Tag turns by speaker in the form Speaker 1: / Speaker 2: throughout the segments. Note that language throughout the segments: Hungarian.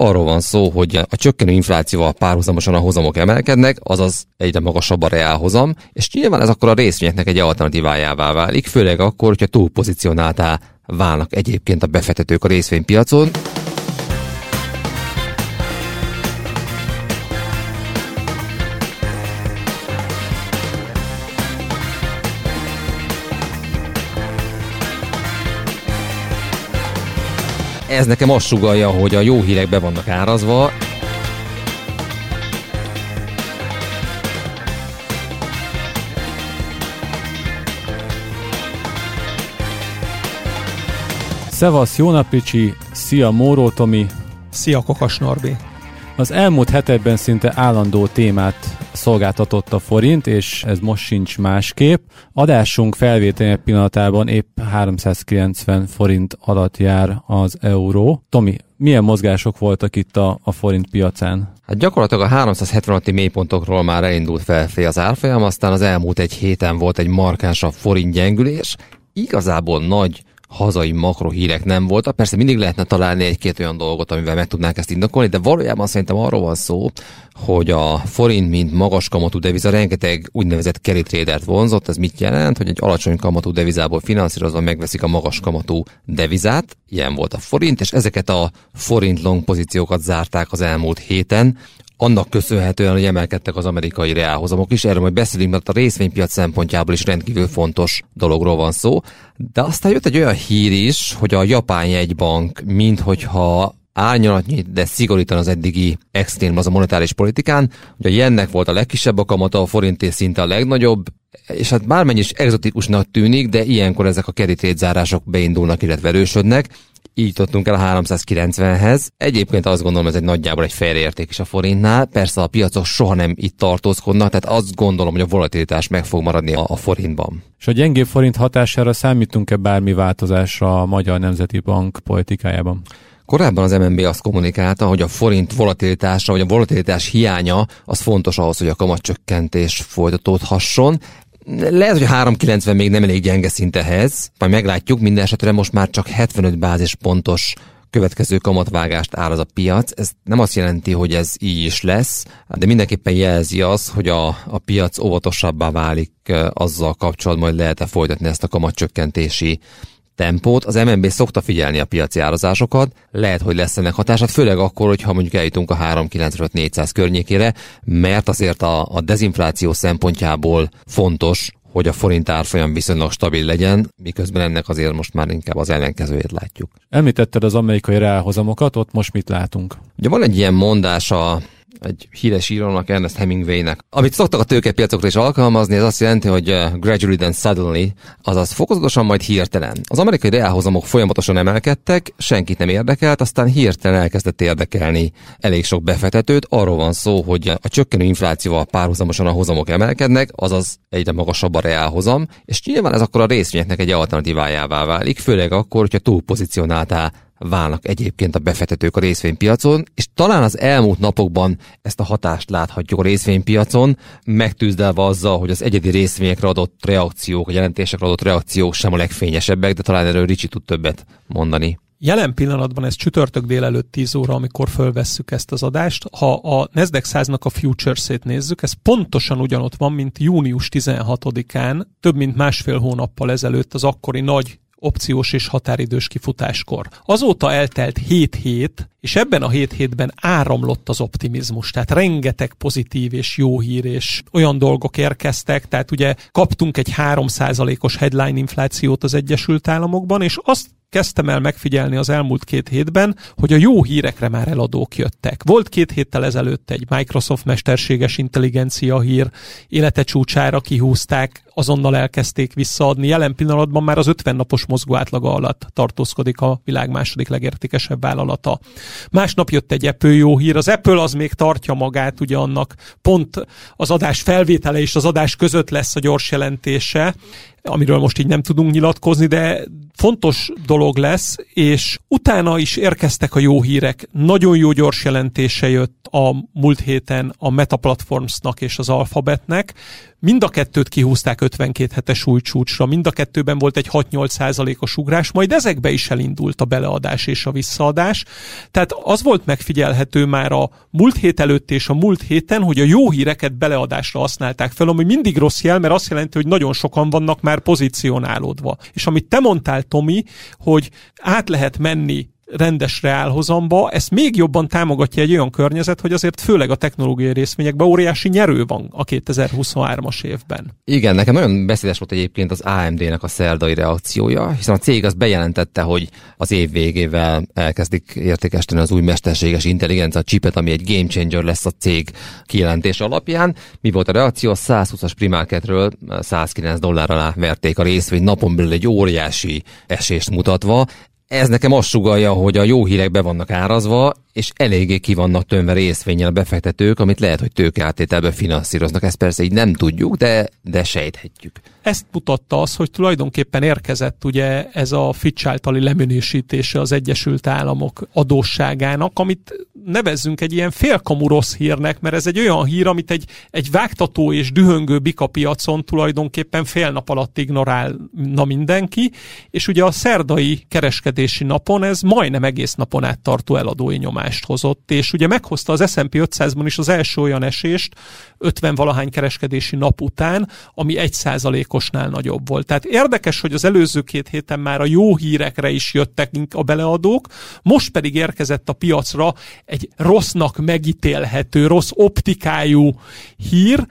Speaker 1: arról van szó, hogy a csökkenő inflációval párhuzamosan a hozamok emelkednek, azaz egyre magasabb a reálhozam, és nyilván ez akkor a részvényeknek egy alternatívájává válik, főleg akkor, hogyha túlpozicionáltá válnak egyébként a befektetők a részvénypiacon. Ez nekem azt sugalja, hogy a jó hírek be vannak árazva.
Speaker 2: Szevasz, jó napicsi, szia Móró Tomi.
Speaker 3: Szia Kokas Norbi.
Speaker 2: Az elmúlt hetekben szinte állandó témát szolgáltatott a forint, és ez most sincs másképp. Adásunk felvételje pillanatában épp 390 forint alatt jár az euró. Tomi, milyen mozgások voltak itt a, a forint piacán?
Speaker 1: Hát gyakorlatilag a 376 mélypontokról már elindult felfelé az árfolyam, aztán az elmúlt egy héten volt egy markánsabb forint gyengülés. Igazából nagy hazai makrohírek nem voltak. Persze mindig lehetne találni egy-két olyan dolgot, amivel meg tudnánk ezt indokolni, de valójában szerintem arról van szó, hogy a forint, mint magas kamatú deviza rengeteg úgynevezett carry tradert vonzott. Ez mit jelent? Hogy egy alacsony kamatú devizából finanszírozva megveszik a magas kamatú devizát, ilyen volt a forint, és ezeket a forint long pozíciókat zárták az elmúlt héten, annak köszönhetően, hogy emelkedtek az amerikai reálhozamok is. Erről majd beszélünk, mert a részvénypiac szempontjából is rendkívül fontos dologról van szó. De aztán jött egy olyan hír is, hogy a japán jegybank, minthogyha árnyalatnyi, de szigorítan az eddigi extrém az a monetáris politikán, hogy a jennek volt a legkisebb a kamata, a forinté szinte a legnagyobb, és hát bármennyi is exotikusnak tűnik, de ilyenkor ezek a kerítétzárások beindulnak, illetve erősödnek, így jutottunk el a 390-hez. Egyébként azt gondolom, ez egy nagyjából egy érték is a forintnál. Persze a piacok soha nem itt tartózkodnak, tehát azt gondolom, hogy a volatilitás meg fog maradni a, a forintban.
Speaker 2: És a gyengébb forint hatására számítunk-e bármi változásra a Magyar Nemzeti Bank politikájában?
Speaker 1: Korábban az MNB azt kommunikálta, hogy a forint volatilitása, vagy a volatilitás hiánya az fontos ahhoz, hogy a kamatcsökkentés folytatódhasson. Lehet, hogy a 390 még nem elég gyenge szintehez, majd meglátjuk, minden esetre most már csak 75 bázispontos következő kamatvágást áll az a piac. Ez nem azt jelenti, hogy ez így is lesz, de mindenképpen jelzi az, hogy a, a piac óvatosabbá válik azzal kapcsolatban, hogy lehet-e folytatni ezt a kamatcsökkentési tempót. Az MNB szokta figyelni a piaci árazásokat, lehet, hogy lesz ennek hatását, főleg akkor, hogyha mondjuk eljutunk a 3,95-400 környékére, mert azért a, a dezinfláció szempontjából fontos, hogy a forint árfolyam viszonylag stabil legyen, miközben ennek azért most már inkább az ellenkezőjét látjuk.
Speaker 2: Említetted az amerikai reálhozamokat, ott most mit látunk?
Speaker 1: Ugye van egy ilyen mondás a egy híres írónak, Ernest Hemingwaynek. Amit szoktak a tőkepiacokra is alkalmazni, ez azt jelenti, hogy uh, gradually then suddenly, azaz fokozatosan, majd hirtelen. Az amerikai reálhozamok folyamatosan emelkedtek, senkit nem érdekelt, aztán hirtelen elkezdett érdekelni elég sok befektetőt. Arról van szó, hogy a csökkenő inflációval párhuzamosan a hozamok emelkednek, azaz egyre magasabb a reálhozam, és nyilván ez akkor a részvényeknek egy alternatívájává válik, főleg akkor, hogyha túlpozicionáltá válnak egyébként a befektetők a részvénypiacon, és talán az elmúlt napokban ezt a hatást láthatjuk a részvénypiacon, megtűzdelve azzal, hogy az egyedi részvényekre adott reakciók, a jelentésekre adott reakciók sem a legfényesebbek, de talán erről Ricsi tud többet mondani.
Speaker 3: Jelen pillanatban ez csütörtök délelőtt 10 óra, amikor fölvesszük ezt az adást. Ha a Nasdaq 100-nak a futures-ét nézzük, ez pontosan ugyanott van, mint június 16-án, több mint másfél hónappal ezelőtt az akkori nagy opciós és határidős kifutáskor. Azóta eltelt 7 hét, és ebben a 7 hétben áramlott az optimizmus, tehát rengeteg pozitív és jó hír és olyan dolgok érkeztek, tehát ugye kaptunk egy 3%-os headline inflációt az Egyesült Államokban, és azt kezdtem el megfigyelni az elmúlt két hétben, hogy a jó hírekre már eladók jöttek. Volt két héttel ezelőtt egy Microsoft mesterséges intelligencia hír, élete csúcsára kihúzták, azonnal elkezdték visszaadni. Jelen pillanatban már az 50 napos mozgó átlaga alatt tartózkodik a világ második legértékesebb vállalata. Másnap jött egy Apple jó hír. Az Apple az még tartja magát, ugye annak pont az adás felvétele és az adás között lesz a gyors jelentése, amiről most így nem tudunk nyilatkozni, de fontos dolog lesz, és utána is érkeztek a jó hírek. Nagyon jó gyors jelentése jött a múlt héten a Meta Platformsnak és az Alphabetnek, mind a kettőt kihúzták 52 hetes új csúcsra, mind a kettőben volt egy 6-8 százalékos ugrás, majd ezekbe is elindult a beleadás és a visszaadás. Tehát az volt megfigyelhető már a múlt hét előtt és a múlt héten, hogy a jó híreket beleadásra használták fel, ami mindig rossz jel, mert azt jelenti, hogy nagyon sokan vannak már pozícionálódva. És amit te mondtál, Tomi, hogy át lehet menni rendes reálhozamba, ezt még jobban támogatja egy olyan környezet, hogy azért főleg a technológiai részvényekben óriási nyerő van a 2023-as évben.
Speaker 1: Igen, nekem nagyon beszédes volt egyébként az AMD-nek a szerdai reakciója, hiszen a cég az bejelentette, hogy az év végével elkezdik értékesíteni az új mesterséges intelligencia csipet, ami egy game changer lesz a cég kijelentés alapján. Mi volt a reakció? A 120-as primarketről 109 dollár alá verték a részvény napon belül egy óriási esést mutatva ez nekem azt sugalja, hogy a jó hírek be vannak árazva, és eléggé ki vannak részvényel a befektetők, amit lehet, hogy tőkeáttételbe finanszíroznak. Ezt persze így nem tudjuk, de, de sejthetjük.
Speaker 3: Ezt mutatta az, hogy tulajdonképpen érkezett ugye ez a Fitch általi leminősítése az Egyesült Államok adósságának, amit nevezzünk egy ilyen félkamú rossz hírnek, mert ez egy olyan hír, amit egy, egy vágtató és dühöngő bika piacon tulajdonképpen fél nap alatt ignorálna mindenki, és ugye a szerdai kereskedési napon ez majdnem egész napon át tartó eladói nyomást hozott, és ugye meghozta az S&P 500-ban is az első olyan esést 50 valahány kereskedési nap után, ami egy százalékosnál nagyobb volt. Tehát érdekes, hogy az előző két héten már a jó hírekre is jöttek a beleadók, most pedig érkezett a piacra egy rossznak megítélhető, rossz optikájú hír,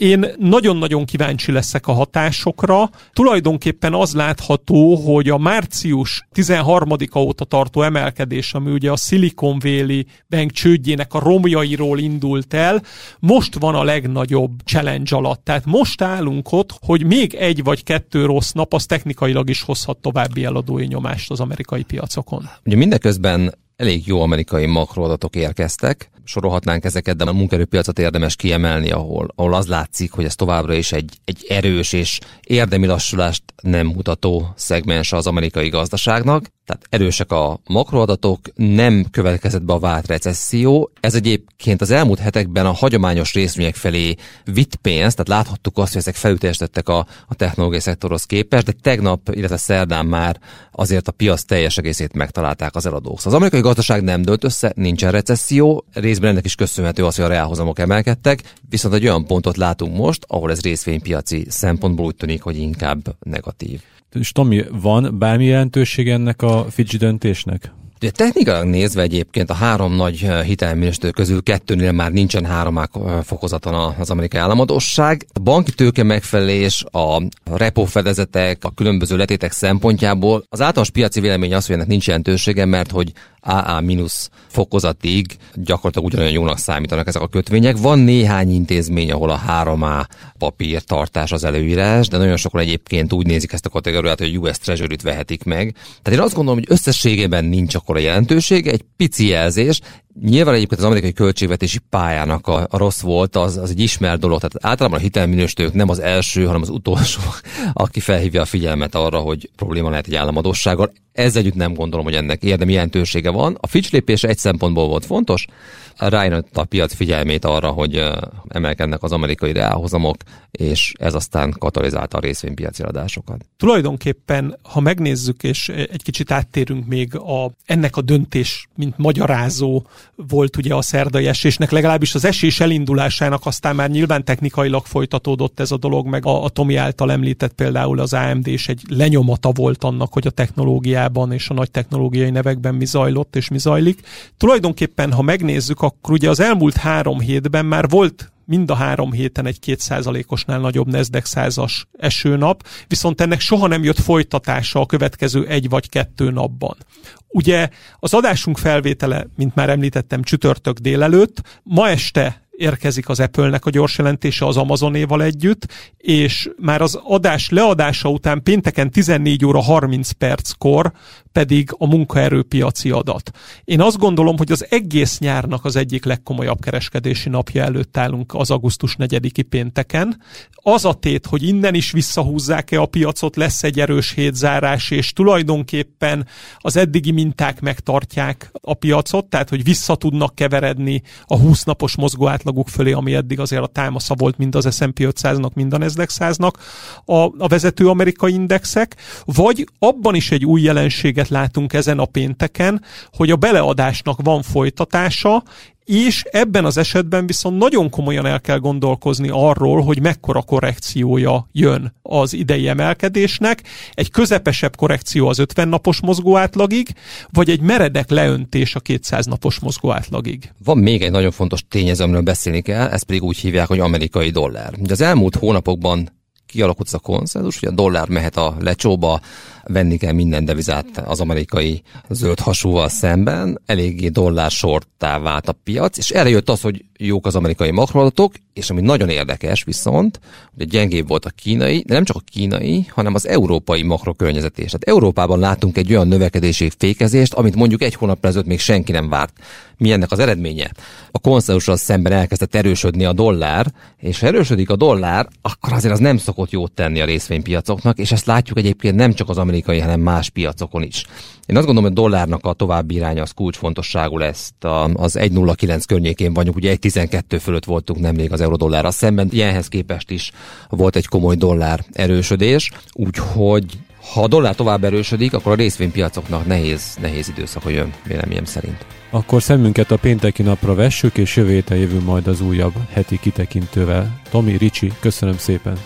Speaker 3: én nagyon-nagyon kíváncsi leszek a hatásokra. Tulajdonképpen az látható, hogy a március 13-a óta tartó emelkedés, ami ugye a Silicon Valley Bank csődjének a romjairól indult el, most van a legnagyobb challenge alatt. Tehát most állunk ott, hogy még egy vagy kettő rossz nap, az technikailag is hozhat további eladói nyomást az amerikai piacokon.
Speaker 1: Ugye mindeközben elég jó amerikai makroadatok érkeztek, sorolhatnánk ezeket, de a munkerőpiacot érdemes kiemelni, ahol, ahol az látszik, hogy ez továbbra is egy, egy erős és érdemi lassulást nem mutató szegmens az amerikai gazdaságnak. Tehát erősek a makroadatok, nem következett be a vált recesszió. Ez egyébként az elmúlt hetekben a hagyományos részvények felé vitt pénzt, tehát láthattuk azt, hogy ezek felütéstettek a, a technológiai szektorhoz képest, de tegnap, illetve szerdán már azért a piac teljes egészét megtalálták az eladók. Szóval az amerikai gazdaság nem dölt össze, nincsen recesszió, részben ennek is köszönhető az, hogy a reálhozamok emelkedtek, viszont egy olyan pontot látunk most, ahol ez részvénypiaci szempontból úgy tűnik, hogy inkább negatív.
Speaker 2: És Tomi, van bármi jelentőség ennek a Fitch döntésnek?
Speaker 1: De technikailag nézve egyébként a három nagy eh, hitelminősítő közül kettőnél már nincsen három eh, fokozaton az amerikai államadóság. A banki tőke megfelelés, a repo fedezetek, a különböző letétek szempontjából az általános piaci vélemény az, hogy ennek nincs jelentősége, mert hogy AA- fokozatig gyakorlatilag ugyanolyan jónak számítanak ezek a kötvények. Van néhány intézmény, ahol a 3A papírtartás az előírás, de nagyon sokan egyébként úgy nézik ezt a kategóriát, hogy US Treasury-t vehetik meg. Tehát én azt gondolom, hogy összességében nincs akkor a jelentősége, egy pici jelzés, Nyilván egyébként az amerikai költségvetési pályának a, a rossz volt, az, az egy ismert dolog. Tehát általában a hitelminősítők nem az első, hanem az utolsó, aki felhívja a figyelmet arra, hogy probléma lehet egy államadossággal. Ez együtt nem gondolom, hogy ennek érdemi jelentősége van. A Fitch lépése egy szempontból volt fontos, rájött a piac figyelmét arra, hogy emelkednek az amerikai reálhozamok, és ez aztán katalizálta a részvénypiaci adásokat.
Speaker 3: Tulajdonképpen, ha megnézzük, és egy kicsit áttérünk még a, ennek a döntés, mint magyarázó volt ugye a szerdai esésnek, legalábbis az esés elindulásának aztán már nyilván technikailag folytatódott ez a dolog, meg a, a Tomi által említett például az AMD és egy lenyomata volt annak, hogy a technológiában és a nagy technológiai nevekben mi zajlott és mi zajlik. Tulajdonképpen, ha megnézzük, akkor ugye az elmúlt három hétben már volt mind a három héten egy kétszázalékosnál nagyobb Nasdaq százas esőnap, viszont ennek soha nem jött folytatása a következő egy vagy kettő napban. Ugye az adásunk felvétele, mint már említettem, csütörtök délelőtt, ma este érkezik az Apple-nek a gyors jelentése az Amazonéval együtt, és már az adás leadása után pénteken 14 óra 30 perckor pedig a munkaerőpiaci adat. Én azt gondolom, hogy az egész nyárnak az egyik legkomolyabb kereskedési napja előtt állunk az augusztus 4-i pénteken. Az a tét, hogy innen is visszahúzzák-e a piacot, lesz egy erős hétzárás, és tulajdonképpen az eddigi minták megtartják a piacot, tehát hogy vissza tudnak keveredni a 20 napos mozgó átlaguk fölé, ami eddig azért a támasza volt mind az S&P 500-nak, mind a Nasdaq 100-nak a, a vezető amerikai indexek, vagy abban is egy új jelenséget látunk ezen a pénteken, hogy a beleadásnak van folytatása, és ebben az esetben viszont nagyon komolyan el kell gondolkozni arról, hogy mekkora korrekciója jön az idei emelkedésnek. Egy közepesebb korrekció az 50 napos mozgó átlagig, vagy egy meredek leöntés a 200 napos mozgó átlagig.
Speaker 1: Van még egy nagyon fontos tényező, amiről beszélni kell, ezt pedig úgy hívják, hogy amerikai dollár. De az elmúlt hónapokban kialakult ez a konszenzus, hogy a dollár mehet a lecsóba, venni kell minden devizát az amerikai zöld hasúval szemben, eléggé dollár sortá vált a piac, és erre jött az, hogy jók az amerikai makroadatok, és ami nagyon érdekes viszont, hogy gyengébb volt a kínai, de nem csak a kínai, hanem az európai makrokörnyezetés. Tehát Európában látunk egy olyan növekedési fékezést, amit mondjuk egy hónap ezelőtt még senki nem várt. Mi ennek az eredménye? A konszenzussal szemben elkezdett erősödni a dollár, és ha erősödik a dollár, akkor azért az nem szokott jót tenni a részvénypiacoknak, és ezt látjuk egyébként nem csak az amerikai, hanem más piacokon is. Én azt gondolom, hogy a dollárnak a további iránya az kulcsfontosságú lesz. Az 1,09 környékén vagyunk, ugye 1,12 fölött voltunk nemrég az eurodollárra szemben. Ilyenhez képest is volt egy komoly dollár erősödés, úgyhogy ha a dollár tovább erősödik, akkor a részvénypiacoknak nehéz, nehéz időszak jön, véleményem szerint.
Speaker 2: Akkor szemünket a pénteki napra vessük, és jövő héten jövő majd az újabb heti kitekintővel. Tomi, Ricsi, köszönöm szépen!